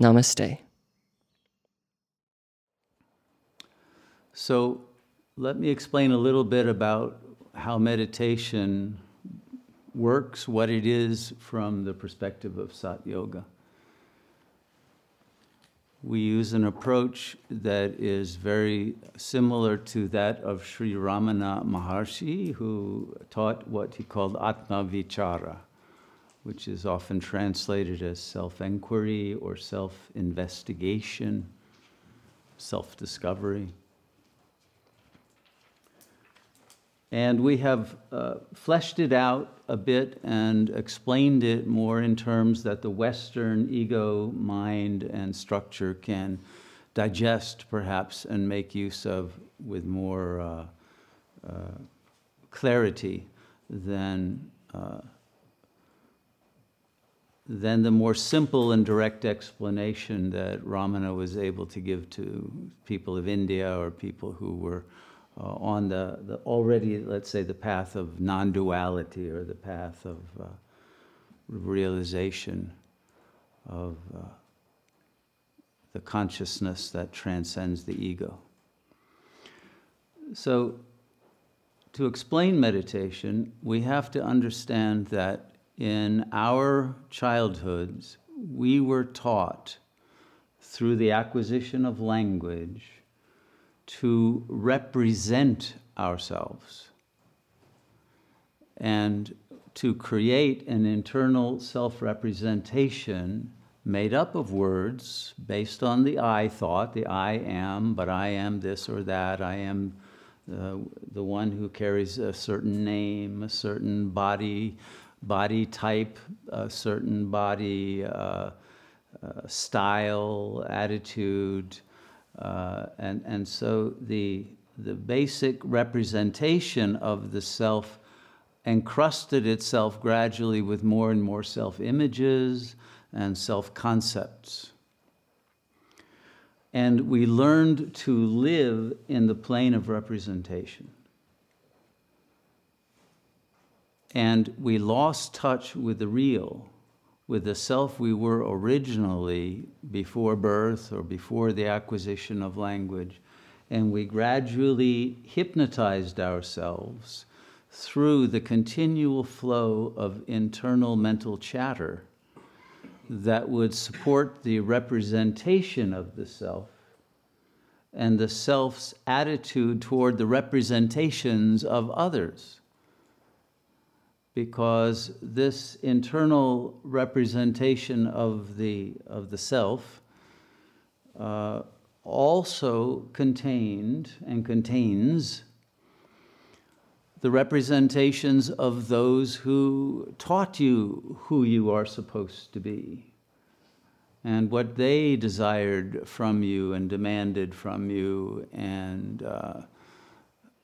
Namaste. So, let me explain a little bit about how meditation works, what it is from the perspective of Sat Yoga. We use an approach that is very similar to that of Sri Ramana Maharshi, who taught what he called Atma Vichara, which is often translated as self inquiry or self investigation, self discovery. And we have uh, fleshed it out a bit and explained it more in terms that the Western ego, mind, and structure can digest, perhaps, and make use of with more uh, uh, clarity than, uh, than the more simple and direct explanation that Ramana was able to give to people of India or people who were uh, on the, the already, let's say, the path of non duality or the path of uh, realization of uh, the consciousness that transcends the ego. So, to explain meditation, we have to understand that in our childhoods, we were taught through the acquisition of language to represent ourselves and to create an internal self representation made up of words based on the I thought, the I am, but I am this or that, I am uh, the one who carries a certain name, a certain body, body type, a certain body uh, uh, style, attitude, uh, and, and so the, the basic representation of the self encrusted itself gradually with more and more self images and self concepts. And we learned to live in the plane of representation. And we lost touch with the real with the self we were originally before birth or before the acquisition of language. And we gradually hypnotized ourselves through the continual flow of internal mental chatter that would support the representation of the self and the self's attitude toward the representations of others because this internal representation of the, of the self uh, also contained and contains the representations of those who taught you who you are supposed to be and what they desired from you and demanded from you and uh,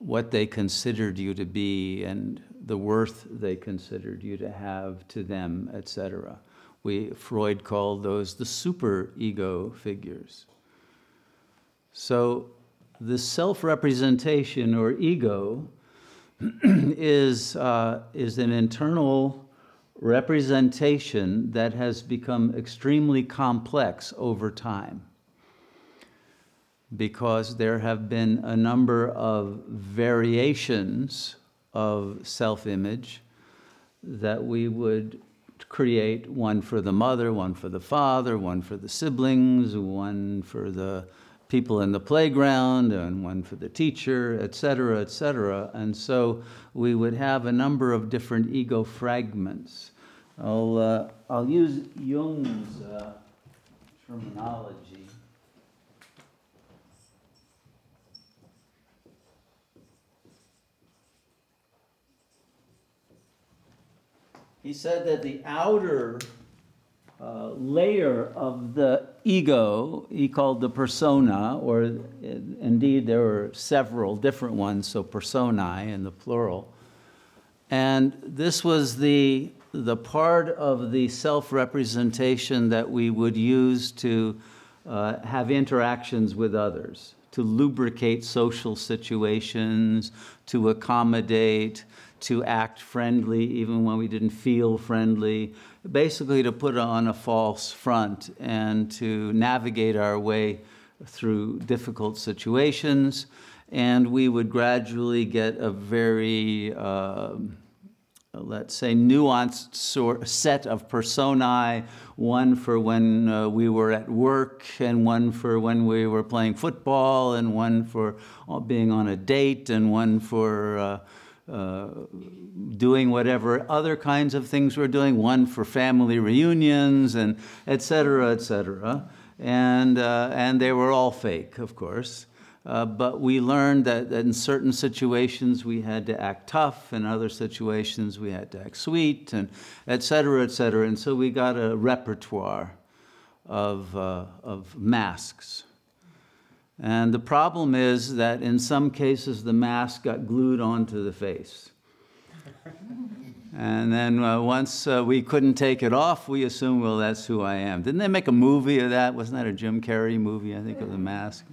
what they considered you to be and the worth they considered you to have to them, etc. We Freud called those the super ego figures. So the self-representation or ego is, uh, is an internal representation that has become extremely complex over time because there have been a number of variations of self image that we would create one for the mother, one for the father, one for the siblings, one for the people in the playground, and one for the teacher, et cetera, et cetera. And so we would have a number of different ego fragments. I'll, uh, I'll use Jung's uh, terminology. He said that the outer uh, layer of the ego he called the persona, or uh, indeed there were several different ones, so personae in the plural. And this was the, the part of the self representation that we would use to uh, have interactions with others, to lubricate social situations, to accommodate, to act friendly even when we didn't feel friendly, basically to put on a false front and to navigate our way through difficult situations. And we would gradually get a very, uh, let's say, nuanced sort, set of personae, one for when uh, we were at work, and one for when we were playing football, and one for uh, being on a date, and one for uh, uh, doing whatever other kinds of things we're doing, one for family reunions, and et cetera, et cetera. And, uh, and they were all fake, of course. Uh, but we learned that, in certain situations we had to act tough, in other situations we had to act sweet, and et cetera, et cetera. And so we got a repertoire of, uh, of masks. And the problem is that in some cases the mask got glued onto the face. And then uh, once uh, we couldn't take it off, we assumed, well, that's who I am. Didn't they make a movie of that? Wasn't that a Jim Carrey movie, I think, of the mask?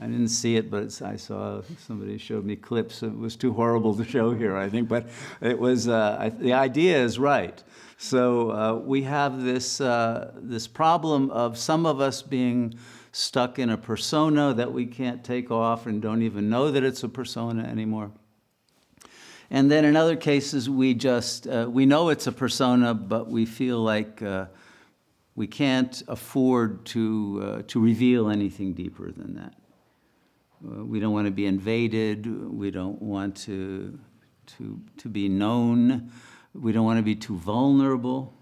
I didn't see it, but I saw somebody showed me clips. It was too horrible to show here, I think, but it was uh, I, the idea is right. So uh, we have this uh, this problem of some of us being stuck in a persona that we can't take off and don't even know that it's a persona anymore. And then in other cases, we just uh, we know it's a persona, but we feel like uh, we can't afford to uh, to reveal anything deeper than that. Uh, we don't want to be invaded. We don't want to, to, to be known. We don't want to be too vulnerable.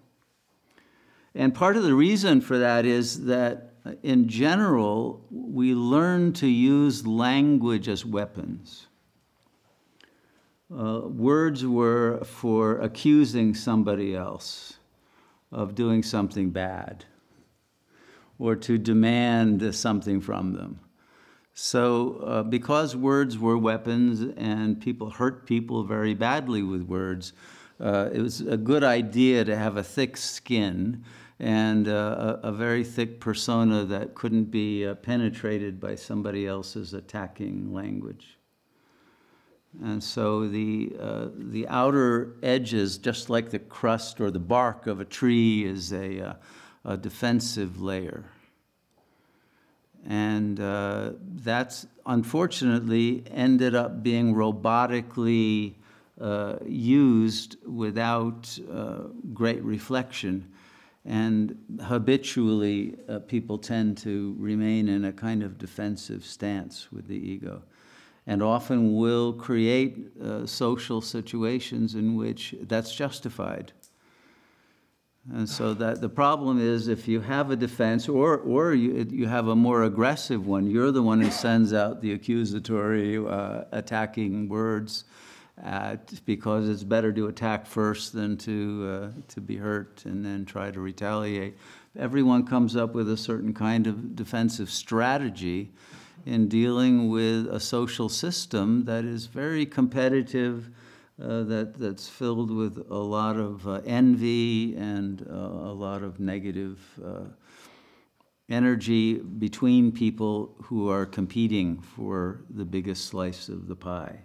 And part of the reason for that is that, in general, we learn to use language as weapons. Uh, words were for accusing somebody else of doing something bad or to demand something from them. So, uh, because words were weapons and people hurt people very badly with words, uh, it was a good idea to have a thick skin and uh, a, very thick persona that couldn't be uh, penetrated by somebody else's attacking language. And so the, uh, the outer edges, just like the crust or the bark of a tree, is a, uh, a defensive layer. And uh, that's unfortunately ended up being robotically uh, used without great reflection. And habitually, uh, people tend to remain in a kind of defensive stance with the ego. And often will create uh, social situations in which that's justified. And so that the problem is if you have a defense or, or you, you have a more aggressive one, you're the one who sends out the accusatory, uh, attacking words uh, because it's better to attack first than to, uh, to be hurt and then try to retaliate. Everyone comes up with a certain kind of defensive strategy in dealing with a social system that is very competitive uh, that, that's filled with a lot of uh, envy and uh, a lot of negative uh, energy between people who are competing for the biggest slice of the pie.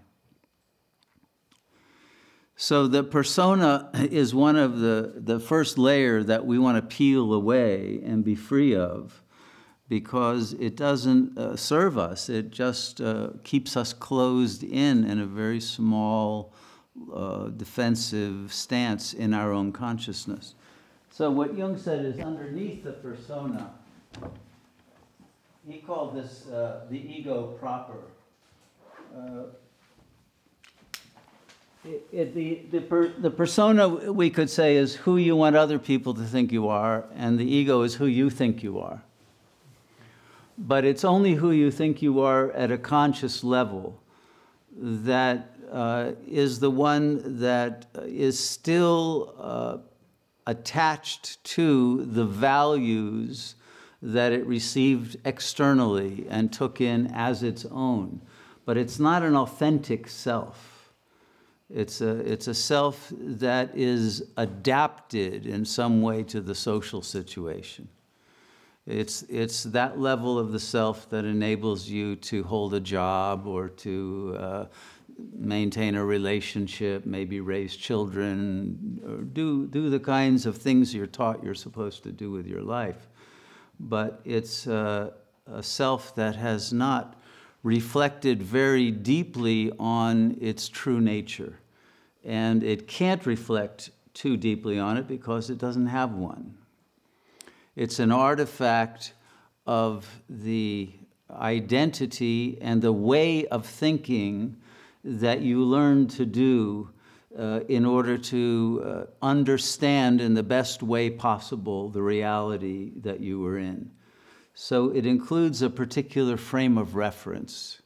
So the persona is one of the, the first layer that we want to peel away and be free of because it doesn't uh, serve us. It just uh, keeps us closed in in a very small uh, defensive stance in our own consciousness. So, what Jung said is underneath the persona, he called this uh, the ego proper. It, the, the, per, the persona, we could say, is who you want other people to think you are, and the ego is who you think you are. But it's only who you think you are at a conscious level that uh, is the one that is still uh, attached to the values that it received externally and took in as its own. But it's not an authentic self. It's a, it's a self that is adapted in some way to the social situation. It's, it's that level of the self that enables you to hold a job or to uh, maintain a relationship, maybe raise children, or do, do the kinds of things you're taught you're supposed to do with your life. But it's uh, a self that has not reflected very deeply on its true nature. And it can't reflect too deeply on it because it doesn't have one. It's an artifact of the identity and the way of thinking that you learn to do uh, in order to uh, understand in the best way possible the reality that you were in. So it includes a particular frame of reference.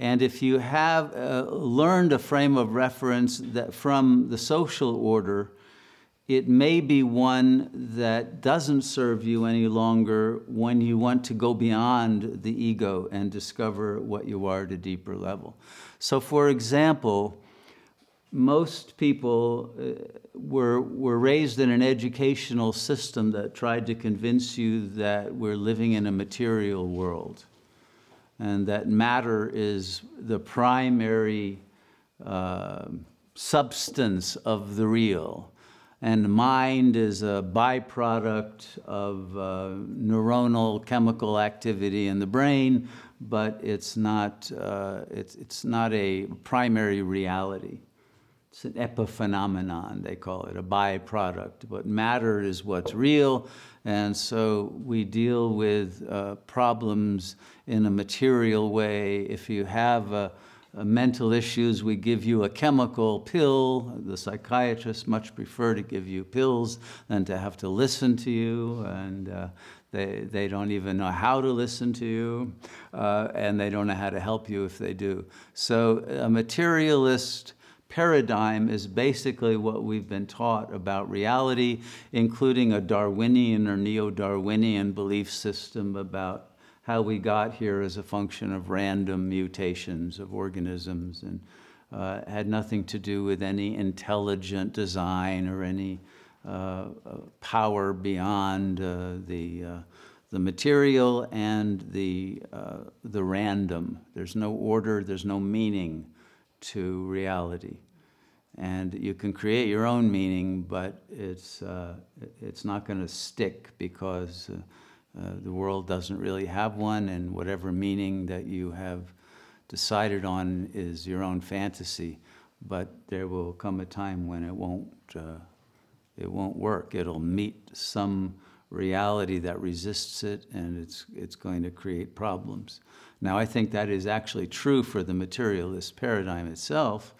And if you have uh, learned a frame of reference that from the social order, it may be one that doesn't serve you any longer when you want to go beyond the ego and discover what you are at a deeper level. So, for example, most people uh, were, were raised in an educational system that tried to convince you that we're living in a material world and that matter is the primary uh, substance of the real and mind is a byproduct of uh, neuronal chemical activity in the brain, but it's not, uh, it's, it's not a primary reality. It's an epiphenomenon, they call it, a byproduct. But matter is what's real, and so we deal with uh, problems in a material way. If you have a, uh, mental issues, we give you a chemical pill. The psychiatrists much prefer to give you pills than to have to listen to you, and uh, they, they don't even know how to listen to you, uh, and they don't know how to help you if they do. So, a materialist paradigm is basically what we've been taught about reality, including a Darwinian or neo Darwinian belief system about how we got here as a function of random mutations of organisms and uh, had nothing to do with any intelligent design or any uh, uh power beyond uh, the, uh, the material and the, uh, the random. There's no order, there's no meaning to reality. And you can create your own meaning, but it's, it's not going to stick because uh, the world doesn't really have one, and whatever meaning that you have decided on is your own fantasy. But there will come a time when it won't, uh, it won't work. It'll meet some reality that resists it, and it's, it's going to create problems. Now, I think that is actually true for the materialist paradigm itself,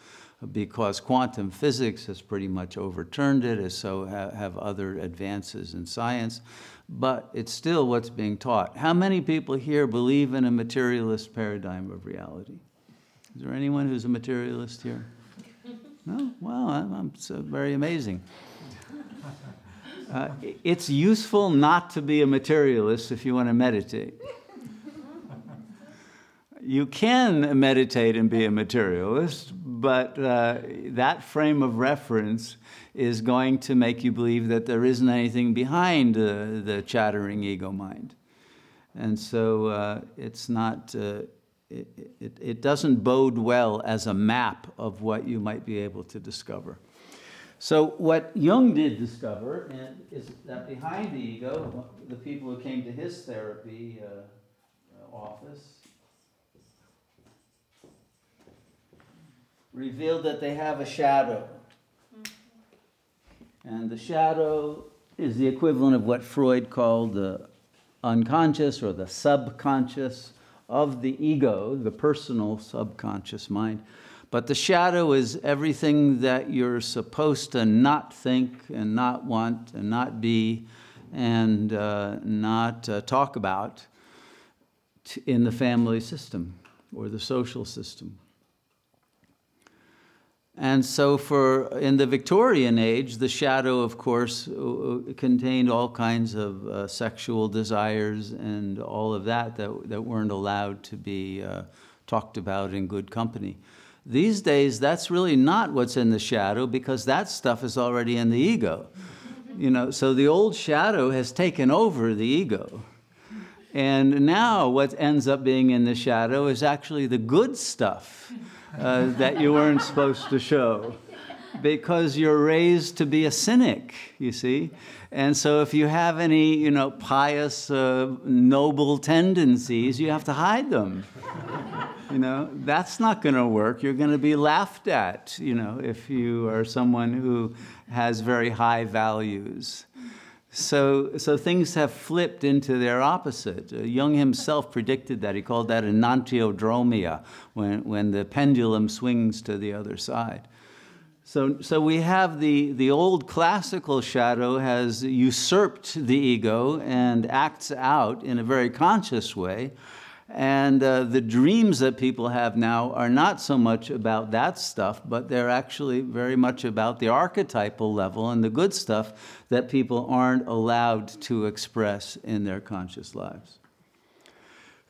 because quantum physics has pretty much overturned it, as so have other advances in science but it's still what's being taught. How many people here believe in a materialist paradigm of reality? Is there anyone who's a materialist here? No? Well, I'm, so very amazing. Uh, it's useful not to be a materialist if you want to meditate. You can meditate and be a materialist, but uh, that frame of reference is going to make you believe that there isn't anything behind uh, the chattering ego mind. And so uh, it's not, uh, it, it, it doesn't bode well as a map of what you might be able to discover. So, what Jung did discover is that behind the ego, the people who came to his therapy uh, office revealed that they have a shadow and the shadow is the equivalent of what Freud called the unconscious or the subconscious of the ego, the personal subconscious mind. But the shadow is everything that you're supposed to not think and not want and not be and uh, not uh, talk about in the family system or the social system. And so, for in the Victorian age, the shadow, of course, uh, contained all kinds of uh, sexual desires and all of that, that that weren't allowed to be uh, talked about in good company. These days, that's really not what's in the shadow because that stuff is already in the ego. You know, so the old shadow has taken over the ego. And now what ends up being in the shadow is actually the good stuff uh, that you weren't supposed to show because you're raised to be a cynic, you see. And so if you have any, you know, pious, uh, noble tendencies, you have to hide them. you know, that's not going to work. You're going to be laughed at, you know, if you are someone who has very high values. So, so things have flipped into their opposite. Uh, Jung himself predicted that. He called that enantiodromia, when, when the pendulum swings to the other side. So, so we have the, the old classical shadow has usurped the ego and acts out in a very conscious way. And uh, the dreams that people have now are not so much about that stuff, but they're actually very much about the archetypal level and the good stuff that people aren't allowed to express in their conscious lives.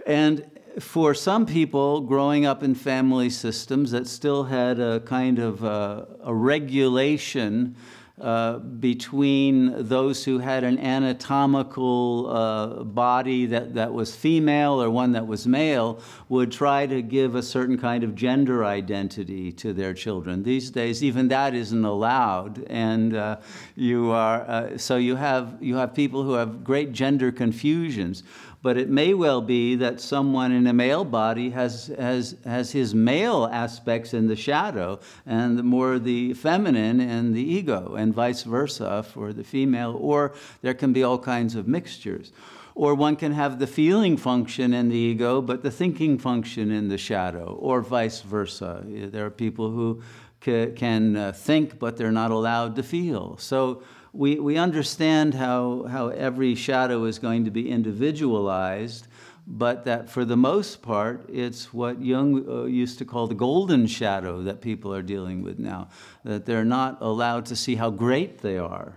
And for some people growing up in family systems that still had a kind of a, a regulation uh, between those who had an anatomical uh, body that, that was female or one that was male would try to give a certain kind of gender identity to their children. These days, even that isn't allowed, and uh, you are uh, so you have you have people who have great gender confusions but it may well be that someone in a male body has, has, has his male aspects in the shadow and more the feminine in the ego, and vice versa for the female, or there can be all kinds of mixtures. Or one can have the feeling function in the ego, but the thinking function in the shadow, or vice versa. There are people who can uh, think, but they're not allowed to feel. So we, we understand how, how every shadow is going to be individualized, but that for the most part, it's what Jung uh, used to call the golden shadow that people are dealing with now, that they're not allowed to see how great they are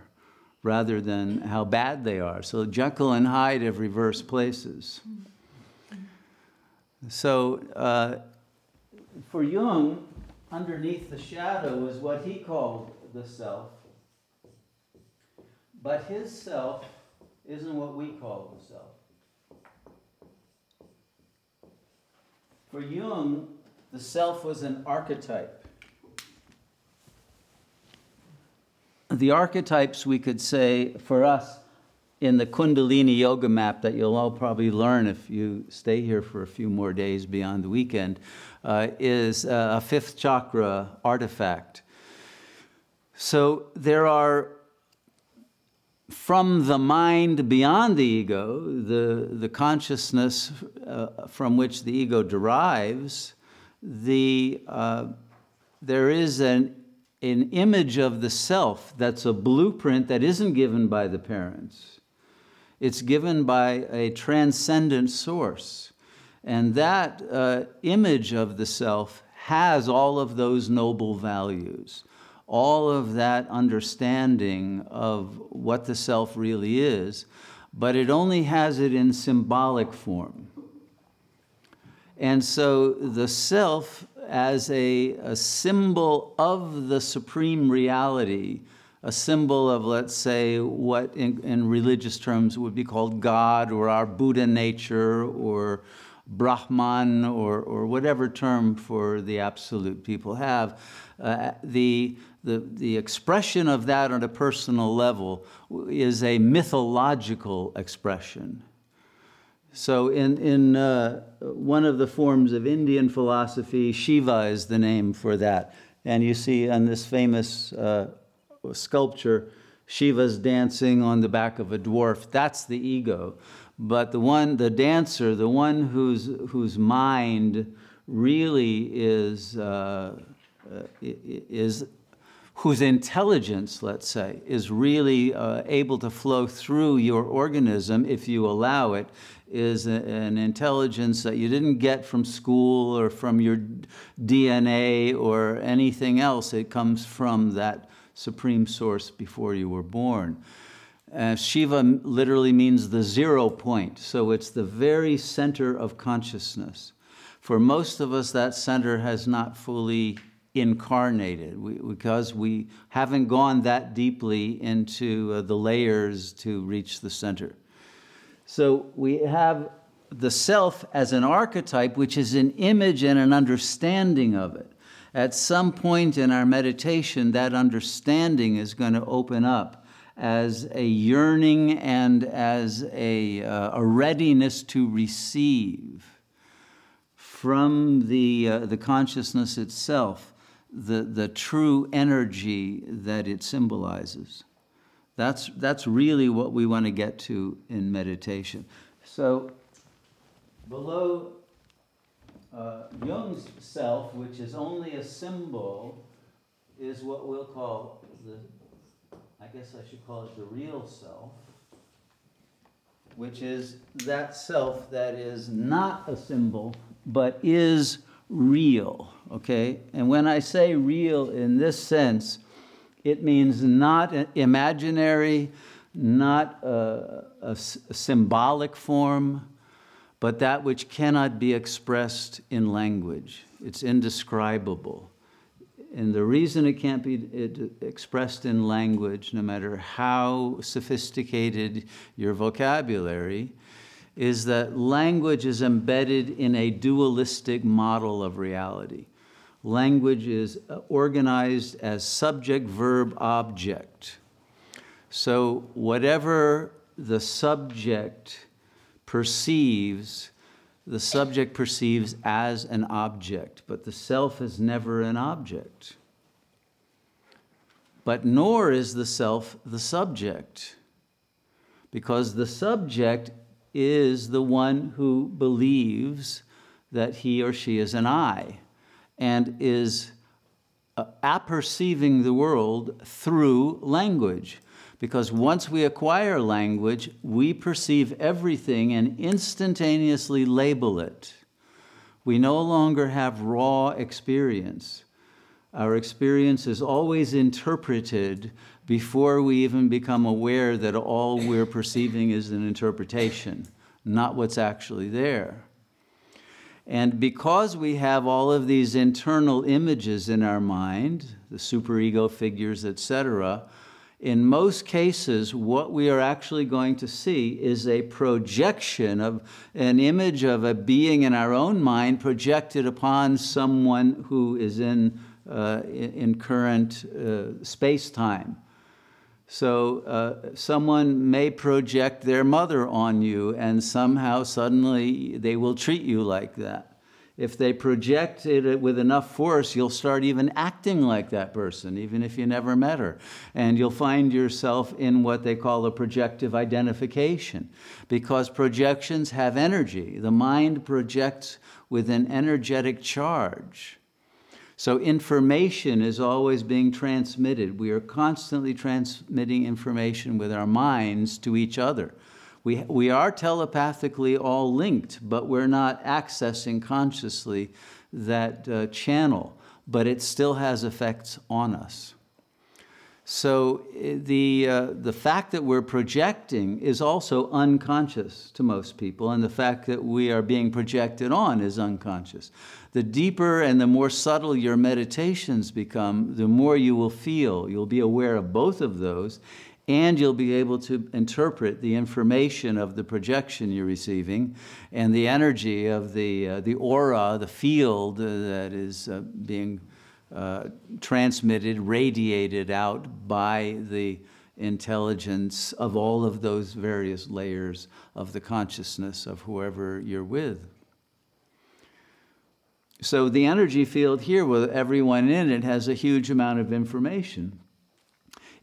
rather than how bad they are. So Jekyll and Hyde have reversed places. So uh, for Jung, underneath the shadow is what he called the self. But his self isn't what we call the self. For Jung, the self was an archetype. The archetypes, we could say, for us, in the Kundalini Yoga map that you'll all probably learn if you stay here for a few more days beyond the weekend, uh, is a fifth chakra artifact. So there are from the mind beyond the ego, the, the consciousness uh, from which the ego derives, the, uh, there is an, an image of the self that's a blueprint that isn't given by the parents. It's given by a transcendent source. And that uh, image of the self has all of those noble values all of that understanding of what the self really is, but it only has it in symbolic form. And so the self, as a, a symbol of the supreme reality, a symbol of, let's say, what in, in, religious terms would be called God or our Buddha nature or Brahman or, or whatever term for the absolute people have. Uh, the, the, the expression of that on a personal level is a mythological expression. So, in, in uh, one of the forms of Indian philosophy, Shiva is the name for that. And you see on this famous uh, sculpture, Shiva's dancing on the back of a dwarf. That's the ego. But the one, the dancer, the one whose, whose mind really is, uh, is whose intelligence, let's say, is really uh, able to flow through your organism if you allow it, is a, an intelligence that you didn't get from school or from your DNA or anything else. It comes from that supreme source before you were born. Uh, Shiva literally means the zero point, so it's the very center of consciousness. For most of us, that center has not fully incarnated we, because we haven't gone that deeply into uh, the layers to reach the center. So we have the self as an archetype, which is an image and an understanding of it. At some point in our meditation, that understanding is going to open up as a yearning and as a, uh, a readiness to receive from the, uh, the consciousness itself the, the true energy that it symbolizes. That's, that's really what we want to get to in meditation. So, below uh, Jung's self, which is only a symbol, is what we'll call the I guess I should call it the real self, which is that self that is not a symbol, but is real, okay? And when I say real in this sense, it means not imaginary, not a, a, a symbolic form, but that which cannot be expressed in language. It's indescribable. And the reason it can't be expressed in language, no matter how sophisticated your vocabulary, is that language is embedded in a dualistic model of reality. Language is uh, organized as subject, verb, object. So, whatever the subject perceives, the subject perceives as an object, but the self is never an object. But nor is the self the subject, because the subject is the one who believes that he or she is an I and is uh, apperceiving the world through language. Because once we acquire language, we perceive everything and instantaneously label it. We no longer have raw experience. Our experience is always interpreted before we even become aware that all we're perceiving is an interpretation, not what's actually there. And because we have all of these internal images in our mind, the superego figures, etc., in most cases, what we are actually going to see is a projection of an image of a being in our own mind projected upon someone who is in, uh, in current uh, space time. So, uh, someone may project their mother on you, and somehow suddenly they will treat you like that if they project it with enough force, you'll start even acting like that person, even if you never met her. And you'll find yourself in what they call a projective identification, because projections have energy. The mind projects with an energetic charge. So information is always being transmitted. We are constantly transmitting information with our minds to each other. We, we are telepathically all linked, but we're not accessing consciously that uh, channel, but it still has effects on us. So eh, the, uh, the fact that we're projecting is also unconscious to most people, and the fact that we are being projected on is unconscious. The deeper and the more subtle your meditations become, the more you will feel. You'll be aware of both of those, and you'll be able to interpret the information of the projection you're receiving and the energy of the, uh, the aura, the field uh, that is uh, being uh, transmitted, radiated out by the intelligence of all of those various layers of the consciousness of whoever you're with. So the energy field here, with everyone in it, has a huge amount of information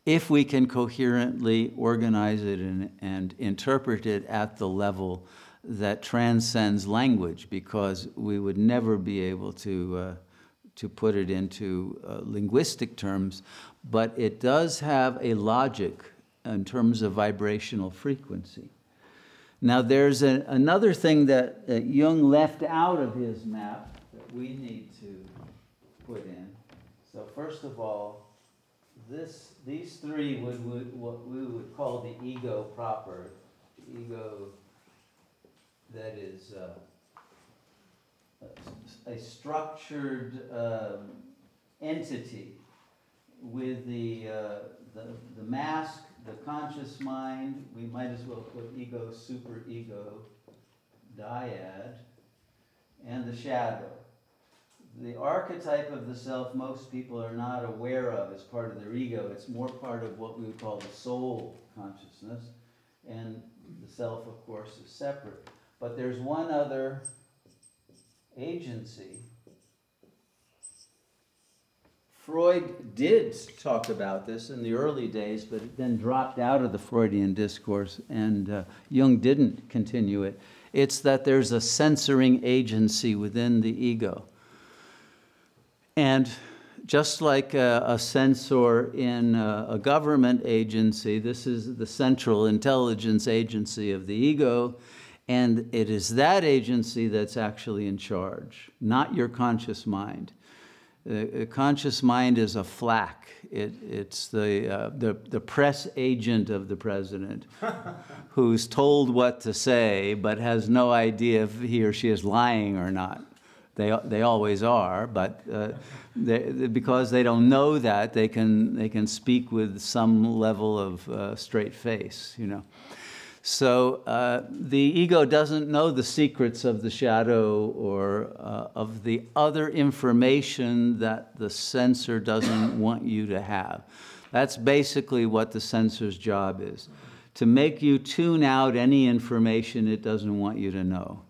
if we can coherently organize it and, and interpret it at the level that transcends language, because we would never be able to, uh, to put it into uh, linguistic terms, but it does have a logic in terms of vibrational frequency. Now, there's a, another thing that, that Jung left out of his map that we need to put in. So, first of all, this, these three would, would what we would call the ego proper, the ego that is uh, a structured um, entity with the, uh, the, the mask, the conscious mind, we might as well put ego, superego, dyad, and the shadow. The archetype of the self, most people are not aware of as part of their ego. It's more part of what we would call the soul consciousness. And the self, of course, is separate. But there's one other agency. Freud did talk about this in the early days, but it then dropped out of the Freudian discourse, and uh, Jung didn't continue it. It's that there's a censoring agency within the ego. And just like a, a censor in a, a, government agency, this is the central intelligence agency of the ego. And it is that agency that's actually in charge, not your conscious mind. The conscious mind is a flack. It, it's the, uh, the, the press agent of the president who's told what to say but has no idea if he or she is lying or not. They, they always are, but uh, they, because they don't know that, they can, they can speak with some level of uh, straight face, you know. So uh, the ego doesn't know the secrets of the shadow or uh, of the other information that the censor doesn't want you to have. That's basically what the censor's job is to make you tune out any information it doesn't want you to know.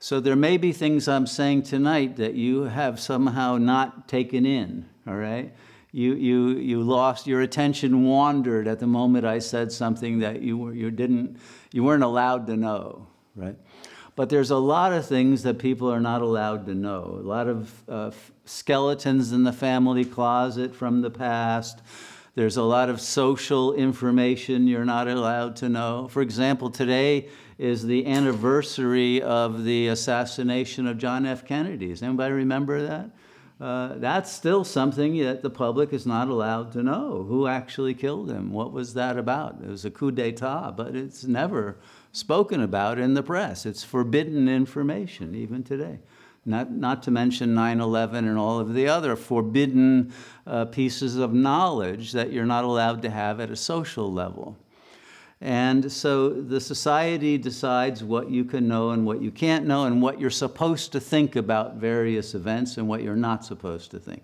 So there may be things I'm saying tonight that you have somehow not taken in, all right? You, you, you lost, your attention wandered at the moment I said something that you, were, you, didn't, you weren't allowed to know, right? But there's a lot of things that people are not allowed to know. A lot of uh, skeletons in the family closet from the past. There's a lot of social information you're not allowed to know. For example, today is the anniversary of the assassination of John F. Kennedy. Does anybody remember that? Uh, that's still something that the public is not allowed to know. Who actually killed him? What was that about? It was a coup d'etat, but it's never spoken about in the press. It's forbidden information, even today. Not, not to mention 9 11 and all of the other forbidden uh, pieces of knowledge that you're not allowed to have at a social level. And so the society decides what you can know and what you can't know, and what you're supposed to think about various events and what you're not supposed to think.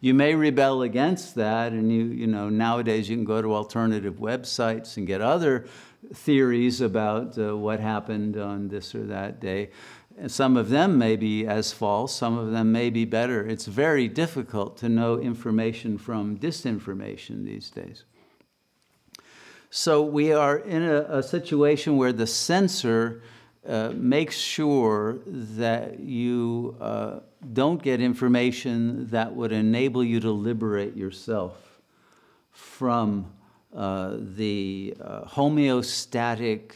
You may rebel against that, and you, you know, nowadays you can go to alternative websites and get other theories about uh, what happened on this or that day. And some of them may be as false, some of them may be better. It's very difficult to know information from disinformation these days. So we are in a, a situation where the censor uh, makes sure that you uh, don't get information that would enable you to liberate yourself from uh, the uh, homeostatic,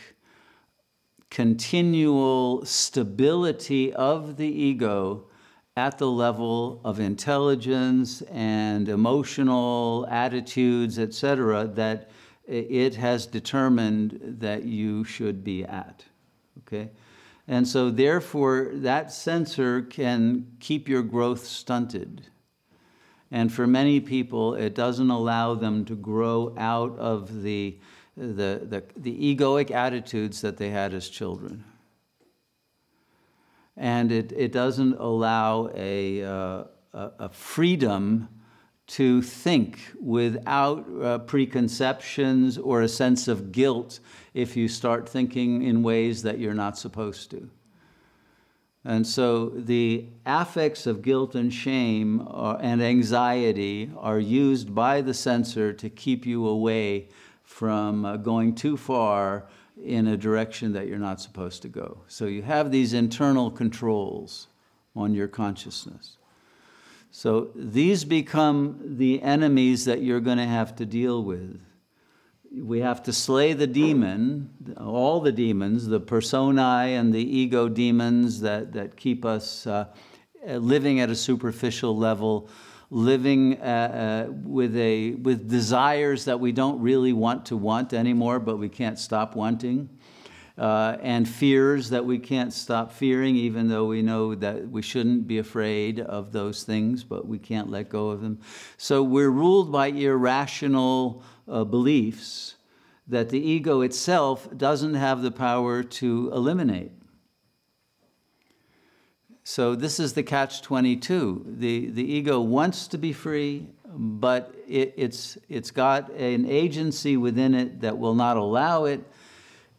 continual stability of the ego at the level of intelligence and emotional attitudes, etc., that it has determined that you should be at. Okay? And so, therefore, that censor can keep your growth stunted. And for many people, it doesn't allow them to grow out of the, the, the, the egoic attitudes that they had as children. And it, it doesn't allow a, uh, a, a freedom to think without uh, preconceptions or a sense of guilt if you start thinking in ways that you're not supposed to. And so the affects of guilt and shame are, uh, and anxiety are used by the censor to keep you away from uh, going too far in a direction that you're not supposed to go. So you have these internal controls on your consciousness. So these become the enemies that you're going to have to deal with. we have to slay the demon, all the demons, the personae and the ego demons that, that keep us uh, living at a superficial level, living uh, uh, with, a, with desires that we don't really want to want anymore, but we can't stop wanting. Uh, and fears that we can't stop fearing, even though we know that we shouldn't be afraid of those things, but we can't let go of them. So we're ruled by irrational uh, beliefs that the ego itself doesn't have the power to eliminate. So this is the catch 22. The, the ego wants to be free, but it, it's, it's got an agency within it that will not allow it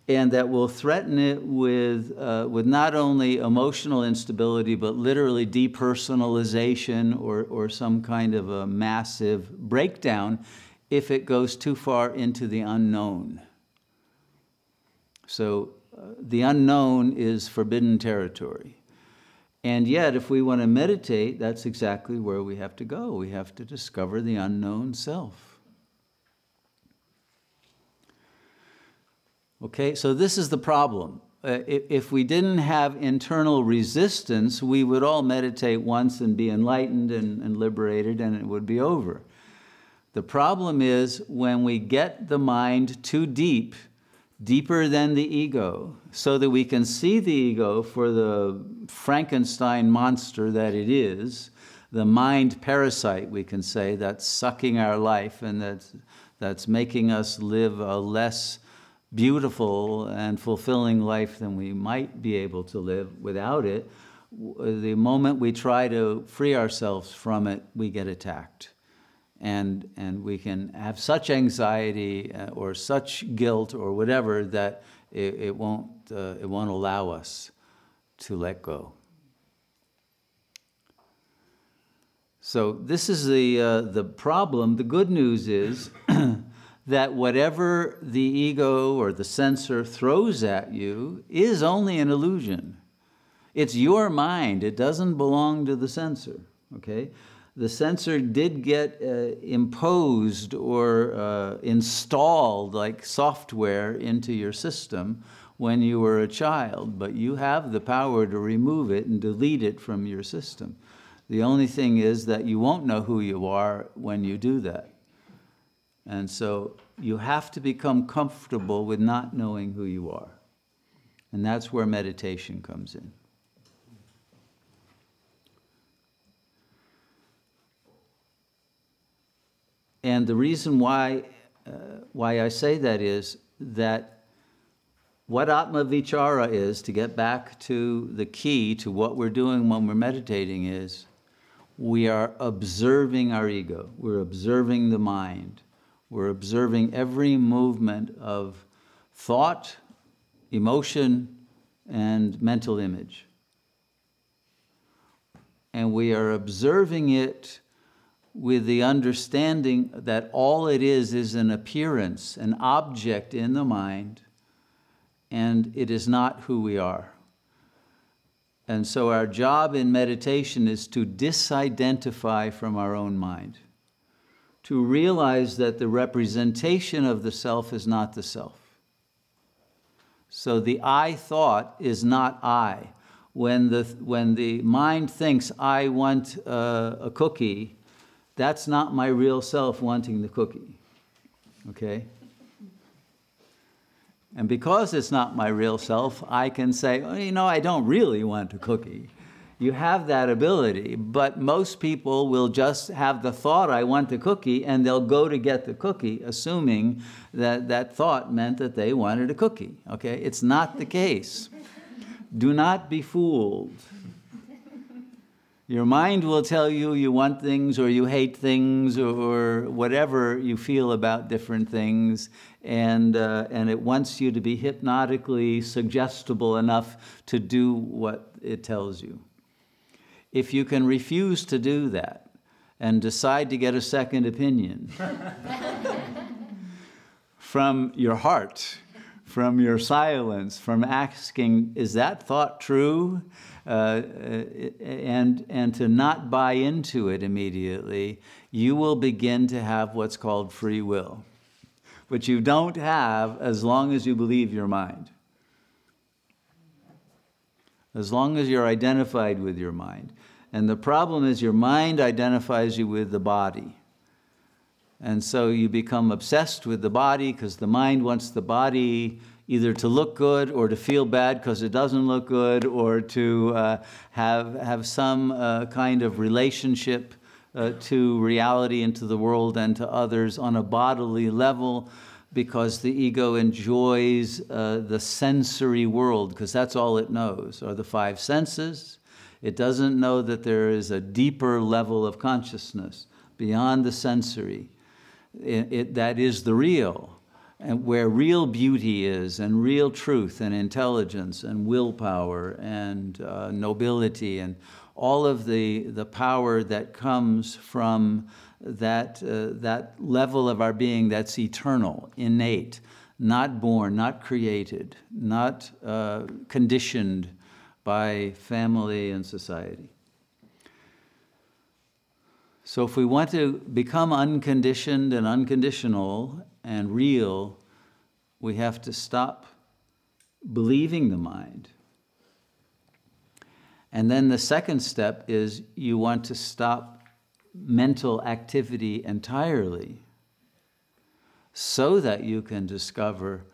and that will threaten it with, uh, with not only emotional instability, but literally depersonalization or, or some kind of a massive breakdown if it goes too far into the unknown. So uh, the unknown is forbidden territory. And yet, if we want to meditate, that's exactly where we have to go. We have to discover the unknown self. Okay, so this is the problem. Uh, if, if we didn't have internal resistance, we would all meditate once and be enlightened and, and liberated, and it would be over. The problem is when we get the mind too deep, deeper than the ego, so that we can see the ego for the Frankenstein monster that it is, the mind parasite, we can say, that's sucking our life and that's, that's making us live a less beautiful and fulfilling life than we might be able to live without it. The moment we try to free ourselves from it, we get attacked and, and we can have such anxiety uh, or such guilt or whatever that it, it, won't, uh, it won't allow us to let go. So this is the, uh, the problem. The good news is that whatever the ego or the censor throws at you is only an illusion. It's your mind. It doesn't belong to the censor. Okay? the censor did get uh, imposed or uh, installed like software into your system when you were a child, but you have the power to remove it and delete it from your system. The only thing is that you won't know who you are when you do that. And so you have to become comfortable with not knowing who you are. And that's where meditation comes in. And the reason why, uh, why I say that is that what Atma Vichara is, to get back to the key to what we're doing when we're meditating, is we are observing our ego, we're observing the mind, we're observing every movement of thought, emotion, and mental image. And we are observing it with the understanding that all it is is an appearance, an object in the mind, and it is not who we are. And so our job in meditation is to disidentify from our own mind, to realize that the representation of the self is not the self. So the I thought is not I. When the, when the mind thinks, I want uh, a cookie, that's not my real self wanting the cookie. Okay? And because it's not my real self, I can say, oh, you know, I don't really want a cookie. You have that ability, but most people will just have the thought, I want the cookie, and they'll go to get the cookie, assuming that that thought meant that they wanted a cookie. Okay? It's not the case. Do not be fooled. Your mind will tell you you want things or you hate things or whatever you feel about different things, and, uh, and it wants you to be hypnotically suggestible enough to do what it tells you. If you can refuse to do that and decide to get a second opinion from your heart, from your silence, from asking, is that thought true? Uh, and, and to not buy into it immediately, you will begin to have what's called free will. which you don't have as long as you believe your mind. As long as you're identified with your mind. And the problem is your mind identifies you with the body. And so you become obsessed with the body because the mind wants the body either to look good or to feel bad because it doesn't look good or to uh, have, have some uh, kind of relationship uh, to reality and to the world and to others on a bodily level because the ego enjoys uh, the sensory world because that's all it knows are the five senses it doesn't know that there is a deeper level of consciousness beyond the sensory. It, it, that is the real and where real beauty is and real truth and intelligence and willpower and uh, nobility and all of the, the power that comes from that, uh, that level of our being that's eternal, innate, not born, not created, not uh, conditioned by family and society. So, if we want to become unconditioned and unconditional and real, we have to stop believing the mind. And then the second step is you want to stop mental activity entirely so that you can discover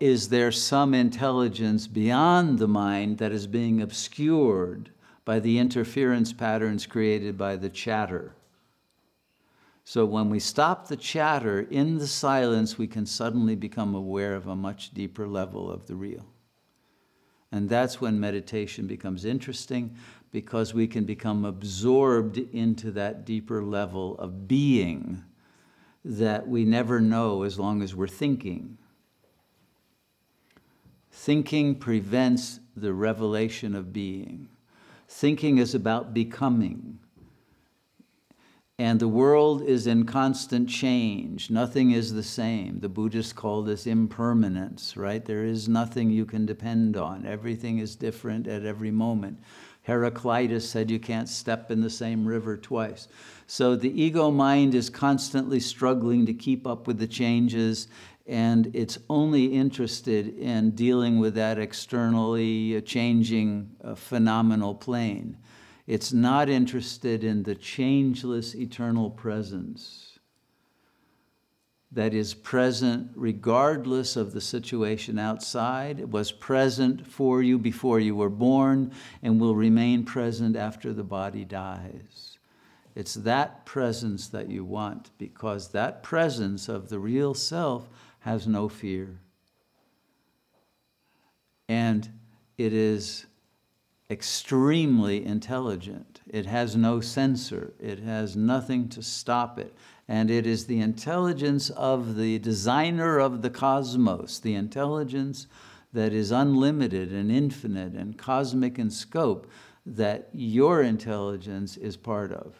is there some intelligence beyond the mind that is being obscured by the interference patterns created by the chatter? So when we stop the chatter in the silence, we can suddenly become aware of a much deeper level of the real. And that's when meditation becomes interesting because we can become absorbed into that deeper level of being that we never know as long as we're thinking. Thinking prevents the revelation of being. Thinking is about becoming. And the world is in constant change. Nothing is the same. The Buddhists call this impermanence, right? There is nothing you can depend on. Everything is different at every moment. Heraclitus said you can't step in the same river twice. So the ego mind is constantly struggling to keep up with the changes, and it's only interested in dealing with that externally changing uh, phenomenal plane. It's not interested in the changeless eternal presence that is present regardless of the situation outside. It was present for you before you were born and will remain present after the body dies. It's that presence that you want because that presence of the real self has no fear. And it is extremely intelligent. It has no censor, it has nothing to stop it. And it is the intelligence of the designer of the cosmos, the intelligence that is unlimited and infinite and cosmic in scope, that your intelligence is part of.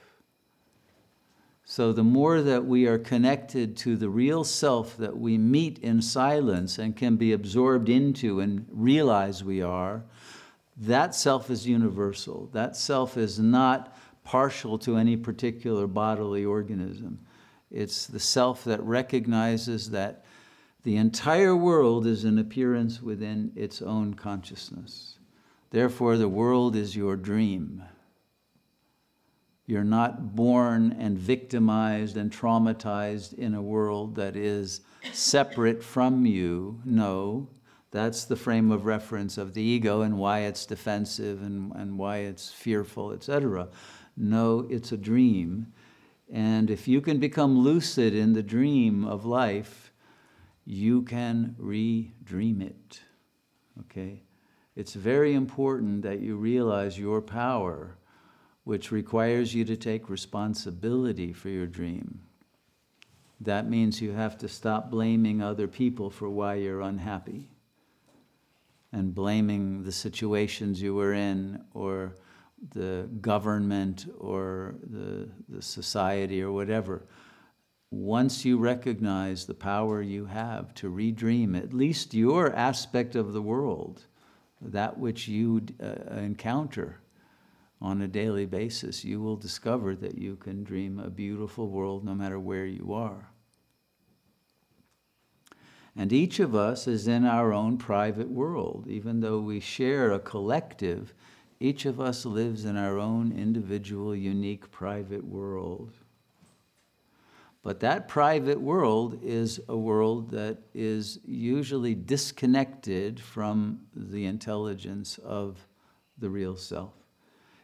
So, the more that we are connected to the real self that we meet in silence and can be absorbed into and realize we are, that self is universal. That self is not partial to any particular bodily organism. It's the self that recognizes that the entire world is an appearance within its own consciousness. Therefore, the world is your dream. You're not born and victimized and traumatized in a world that is separate from you. No, that's the frame of reference of the ego and why it's defensive and, and why it's fearful, etc. No, it's a dream. And if you can become lucid in the dream of life, you can re-dream it. Okay? It's very important that you realize your power, which requires you to take responsibility for your dream. That means you have to stop blaming other people for why you're unhappy and blaming the situations you were in or the government or the, the society or whatever. Once you recognize the power you have to redream at least your aspect of the world, that which you uh, encounter on a daily basis, you will discover that you can dream a beautiful world no matter where you are. And each of us is in our own private world. Even though we share a collective, each of us lives in our own individual, unique, private world. But that private world is a world that is usually disconnected from the intelligence of the real self.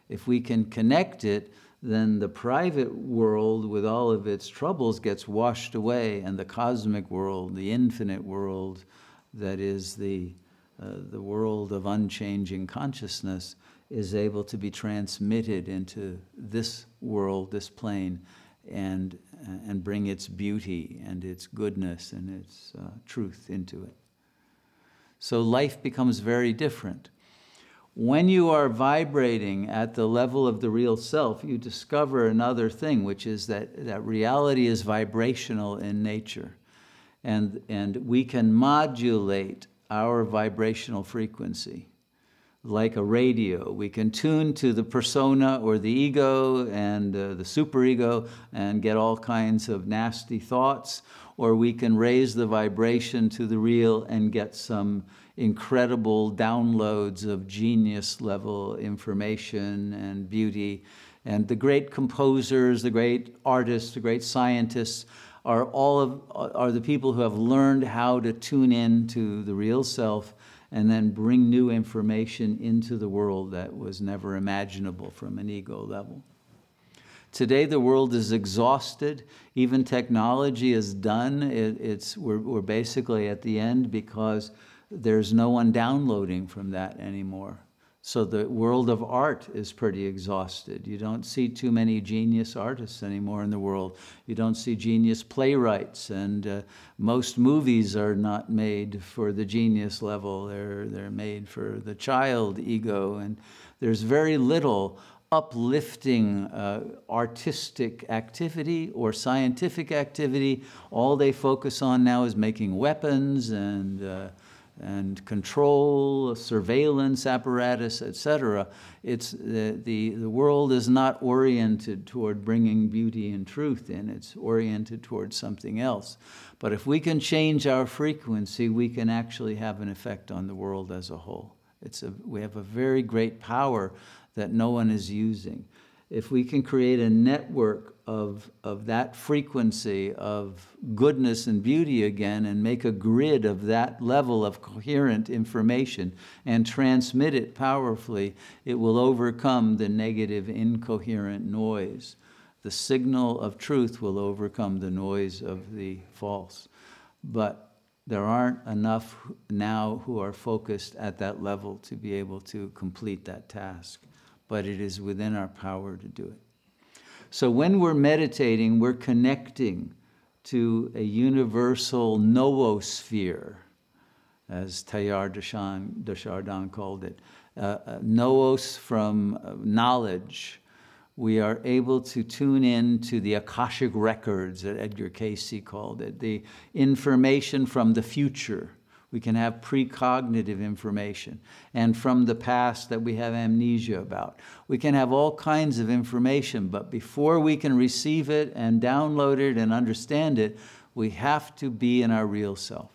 If we can connect it, then the private world, with all of its troubles, gets washed away, and the cosmic world, the infinite world, that is the, uh, the world of unchanging consciousness, is able to be transmitted into this world, this plane, and, and bring its beauty and its goodness and its uh, truth into it. So life becomes very different. When you are vibrating at the level of the real self, you discover another thing, which is that, that reality is vibrational in nature. And, and we can modulate our vibrational frequency like a radio. We can tune to the persona or the ego and uh, the superego and get all kinds of nasty thoughts, or we can raise the vibration to the real and get some incredible downloads of genius level information and beauty. And the great composers, the great artists, the great scientists are all of, are the people who have learned how to tune in to the real self and then bring new information into the world that was never imaginable from an ego level. Today, the world is exhausted. Even technology is done. It, it's, we're, we're basically at the end because there's no one downloading from that anymore. So the world of art is pretty exhausted. You don't see too many genius artists anymore in the world. You don't see genius playwrights, and uh, most movies are not made for the genius level. They're, they're made for the child ego, and there's very little uplifting uh, artistic activity or scientific activity. All they focus on now is making weapons and uh, and control, surveillance apparatus, etc. It's the, the, the world is not oriented toward bringing beauty and truth in, it's oriented toward something else. But if we can change our frequency, we can actually have an effect on the world as a whole. It's a, we have a very great power that no one is using. If we can create a network of, of that frequency of goodness and beauty again and make a grid of that level of coherent information and transmit it powerfully, it will overcome the negative, incoherent noise. The signal of truth will overcome the noise of the false. But there aren't enough now who are focused at that level to be able to complete that task. But it is within our power to do it. So when we're meditating, we're connecting to a universal noosphere, as Teilhard de Chardin called it. Uh, uh, noos from uh, knowledge. We are able to tune in to the Akashic records that Edgar Cayce called it, the information from the future we can have precognitive information and from the past that we have amnesia about. We can have all kinds of information, but before we can receive it and download it and understand it, we have to be in our real self.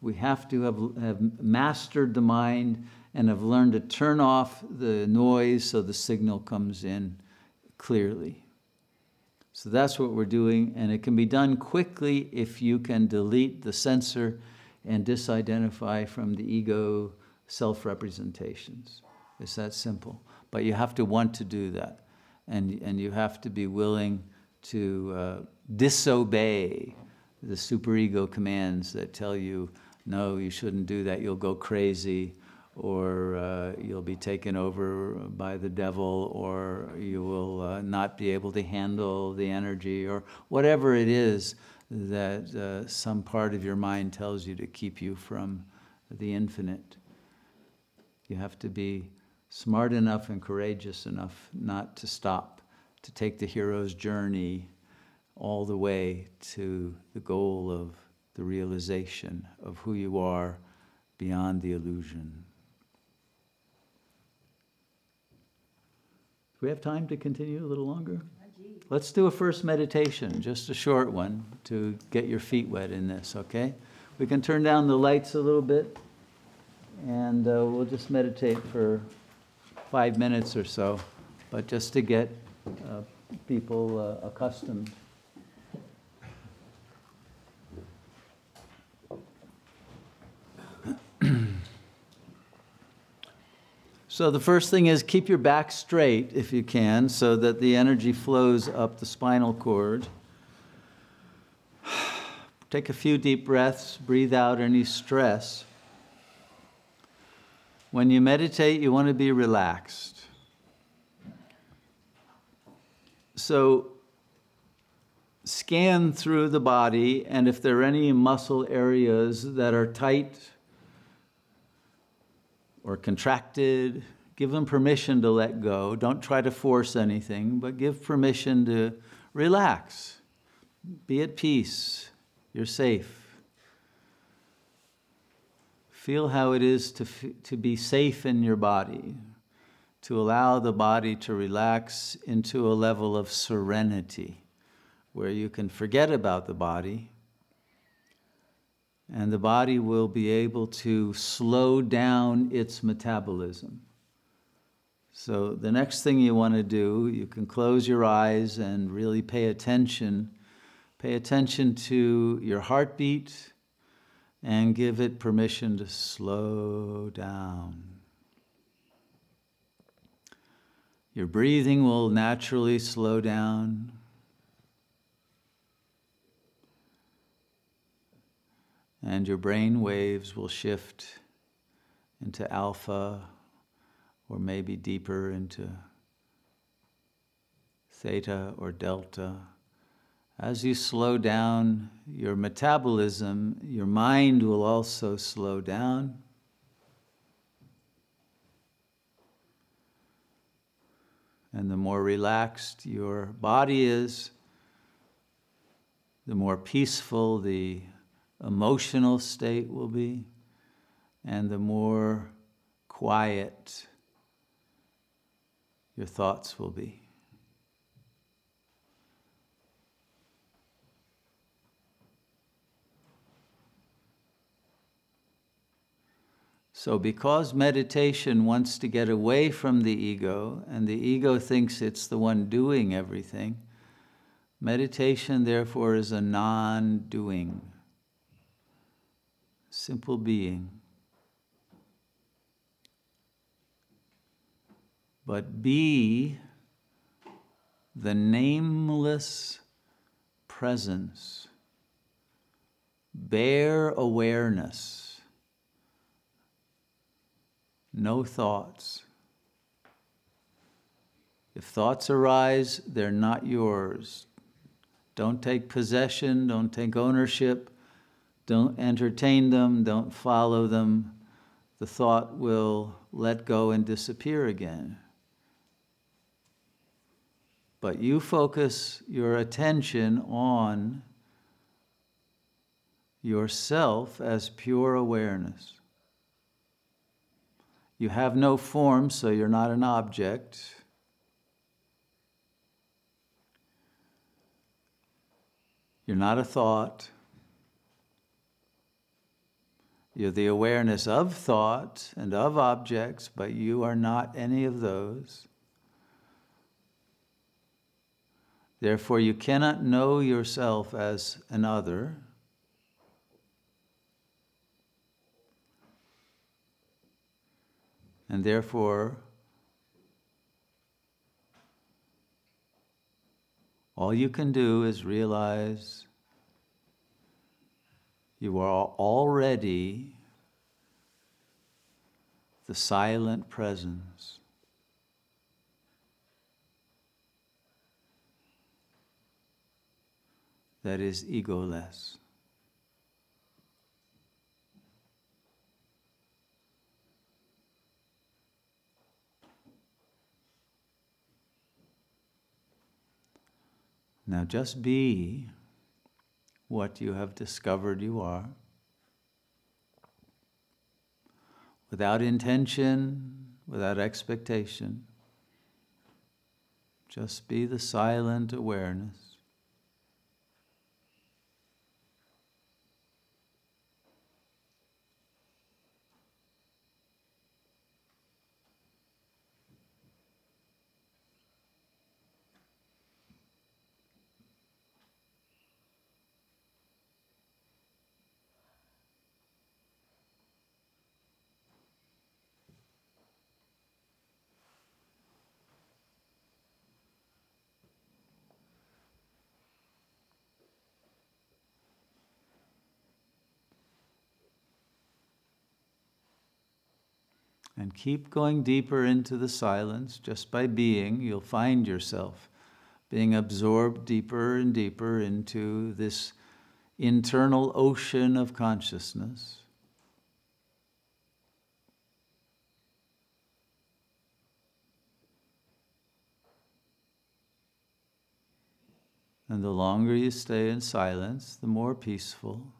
We have to have, have mastered the mind and have learned to turn off the noise so the signal comes in clearly. So that's what we're doing, and it can be done quickly if you can delete the censor and disidentify from the ego self representations. It's that simple. But you have to want to do that. And, and you have to be willing to uh, disobey the superego commands that tell you, no, you shouldn't do that, you'll go crazy, or uh, you'll be taken over by the devil, or you will uh, not be able to handle the energy, or whatever it is that uh, some part of your mind tells you to keep you from the infinite. You have to be smart enough and courageous enough not to stop, to take the hero's journey all the way to the goal of the realization of who you are beyond the illusion. Do we have time to continue a little longer? Let's do a first meditation, just a short one, to get your feet wet in this, okay? We can turn down the lights a little bit and uh, we'll just meditate for five minutes or so, but just to get uh, people uh, accustomed. So the first thing is keep your back straight if you can so that the energy flows up the spinal cord. Take a few deep breaths, breathe out any stress. When you meditate, you want to be relaxed. So scan through the body, and if there are any muscle areas that are tight, or contracted, give them permission to let go. Don't try to force anything, but give permission to relax. Be at peace. You're safe. Feel how it is to, to be safe in your body, to allow the body to relax into a level of serenity where you can forget about the body and the body will be able to slow down its metabolism. So, the next thing you want to do, you can close your eyes and really pay attention. Pay attention to your heartbeat and give it permission to slow down. Your breathing will naturally slow down. And your brain waves will shift into alpha or maybe deeper into theta or delta. As you slow down your metabolism, your mind will also slow down. And the more relaxed your body is, the more peaceful the emotional state will be, and the more quiet your thoughts will be. So, because meditation wants to get away from the ego, and the ego thinks it's the one doing everything, meditation, therefore, is a non doing simple being. But be the nameless presence, bare awareness, no thoughts. If thoughts arise, they're not yours. Don't take possession, don't take ownership. Don't entertain them, don't follow them. The thought will let go and disappear again. But you focus your attention on yourself as pure awareness. You have no form, so you're not an object. You're not a thought. You're the awareness of thought and of objects, but you are not any of those. Therefore, you cannot know yourself as an other. And therefore, all you can do is realize you are already the silent presence. That is egoless. Now just be what you have discovered you are. Without intention, without expectation, just be the silent awareness. And keep going deeper into the silence. Just by being, you'll find yourself being absorbed deeper and deeper into this internal ocean of consciousness. And the longer you stay in silence, the more peaceful.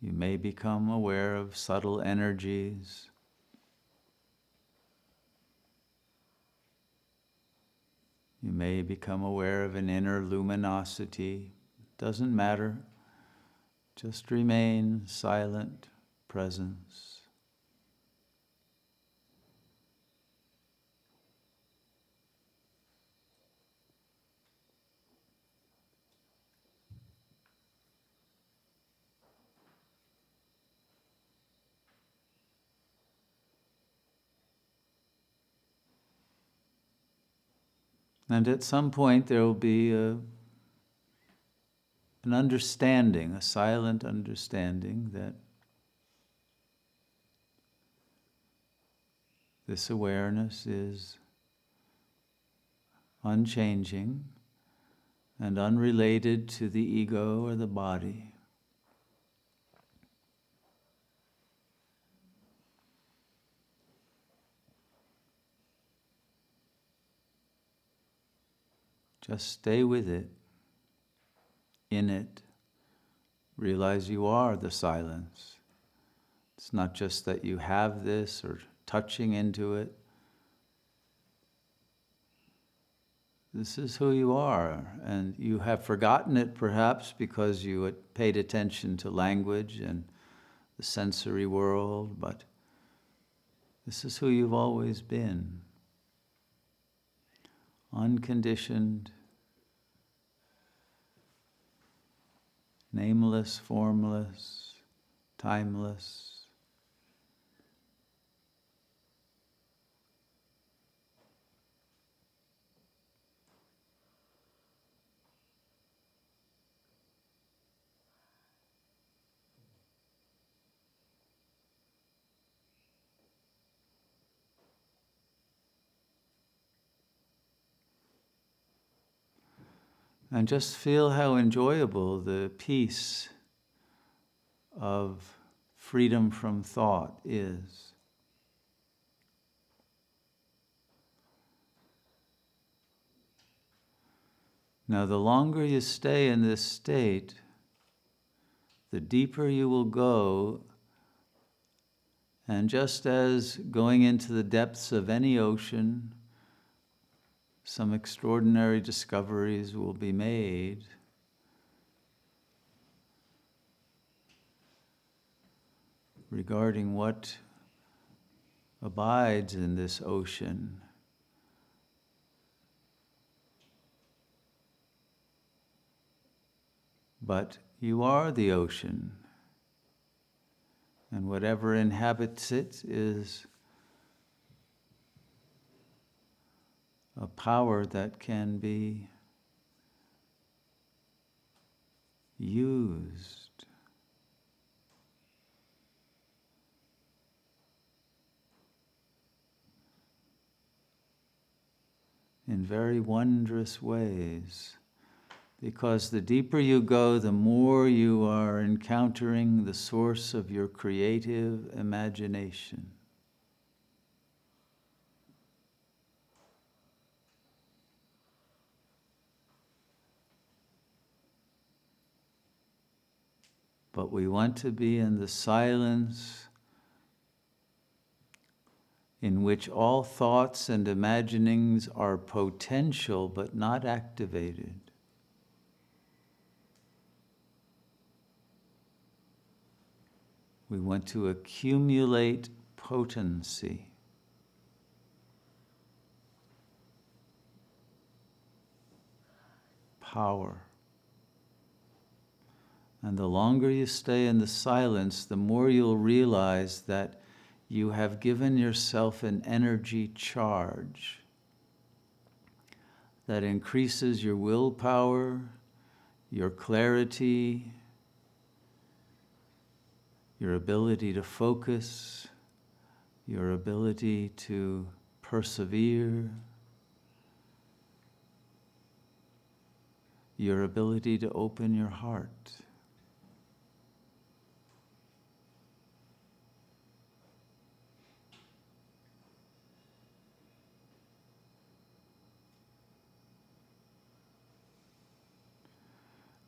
You may become aware of subtle energies. You may become aware of an inner luminosity. Doesn't matter. Just remain silent presence. And at some point, there will be a, an understanding, a silent understanding that this awareness is unchanging and unrelated to the ego or the body. Just stay with it, in it. Realize you are the silence. It's not just that you have this or touching into it. This is who you are, and you have forgotten it perhaps because you had paid attention to language and the sensory world, but this is who you've always been unconditioned, nameless, formless, timeless. And just feel how enjoyable the peace of freedom from thought is. Now, the longer you stay in this state, the deeper you will go. And just as going into the depths of any ocean, some extraordinary discoveries will be made. Regarding what abides in this ocean. But you are the ocean, and whatever inhabits it is a power that can be used. In very wondrous ways. Because the deeper you go, the more you are encountering the source of your creative imagination. But we want to be in the silence in which all thoughts and imaginings are potential but not activated. We want to accumulate potency. Power. And the longer you stay in the silence, the more you'll realize that you have given yourself an energy charge that increases your willpower, your clarity, your ability to focus, your ability to persevere, your ability to open your heart.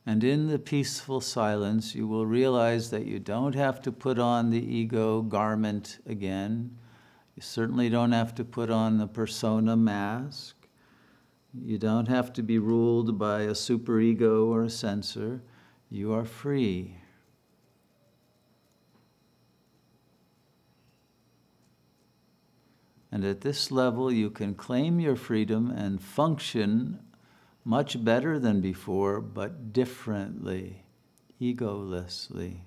And in the peaceful silence, you will realize that you don't have to put on the ego garment again. You certainly don't have to put on the persona mask. You don't have to be ruled by a superego or a censor. You are free. And at this level, you can claim your freedom and function much better than before, but differently, egolessly.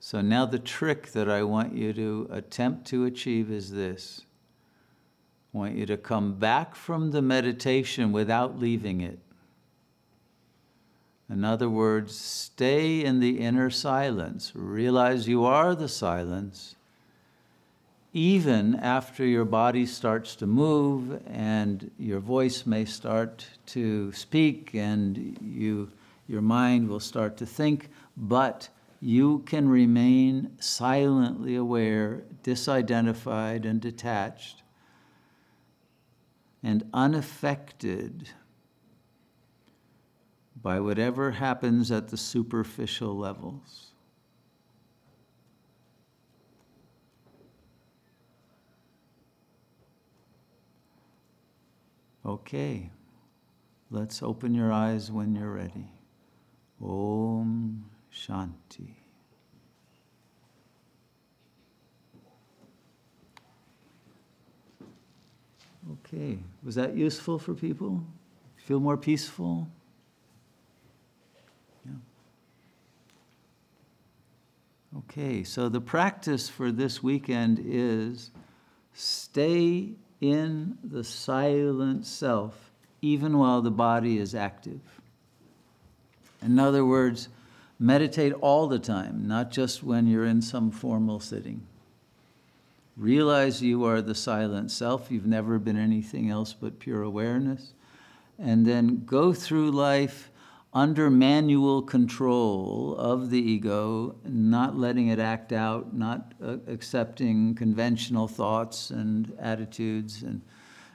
So now the trick that I want you to attempt to achieve is this. I want you to come back from the meditation without leaving it. In other words, stay in the inner silence. Realize you are the silence. Even after your body starts to move and your voice may start to speak and you, your mind will start to think, but you can remain silently aware, disidentified, and detached, and unaffected by whatever happens at the superficial levels. Okay, let's open your eyes when you're ready. Om Shanti. Okay, was that useful for people? Feel more peaceful? Okay, so the practice for this weekend is stay in the silent self even while the body is active. In other words, meditate all the time, not just when you're in some formal sitting. Realize you are the silent self. You've never been anything else but pure awareness. And then go through life under manual control of the ego, not letting it act out, not uh, accepting conventional thoughts and attitudes, and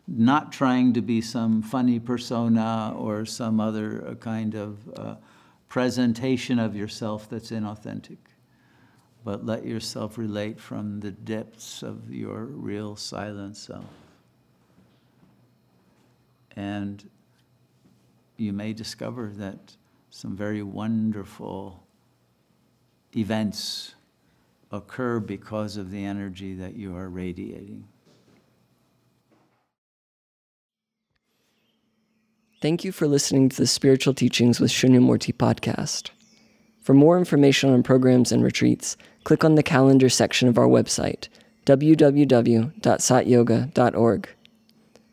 not trying to be some funny persona or some other uh, kind of uh, presentation of yourself that's inauthentic. But let yourself relate from the depths of your real silent self. And you may discover that some very wonderful events occur because of the energy that you are radiating. Thank you for listening to the Spiritual Teachings with Shunyamurti podcast. For more information on programs and retreats, click on the calendar section of our website, www.satyoga.org.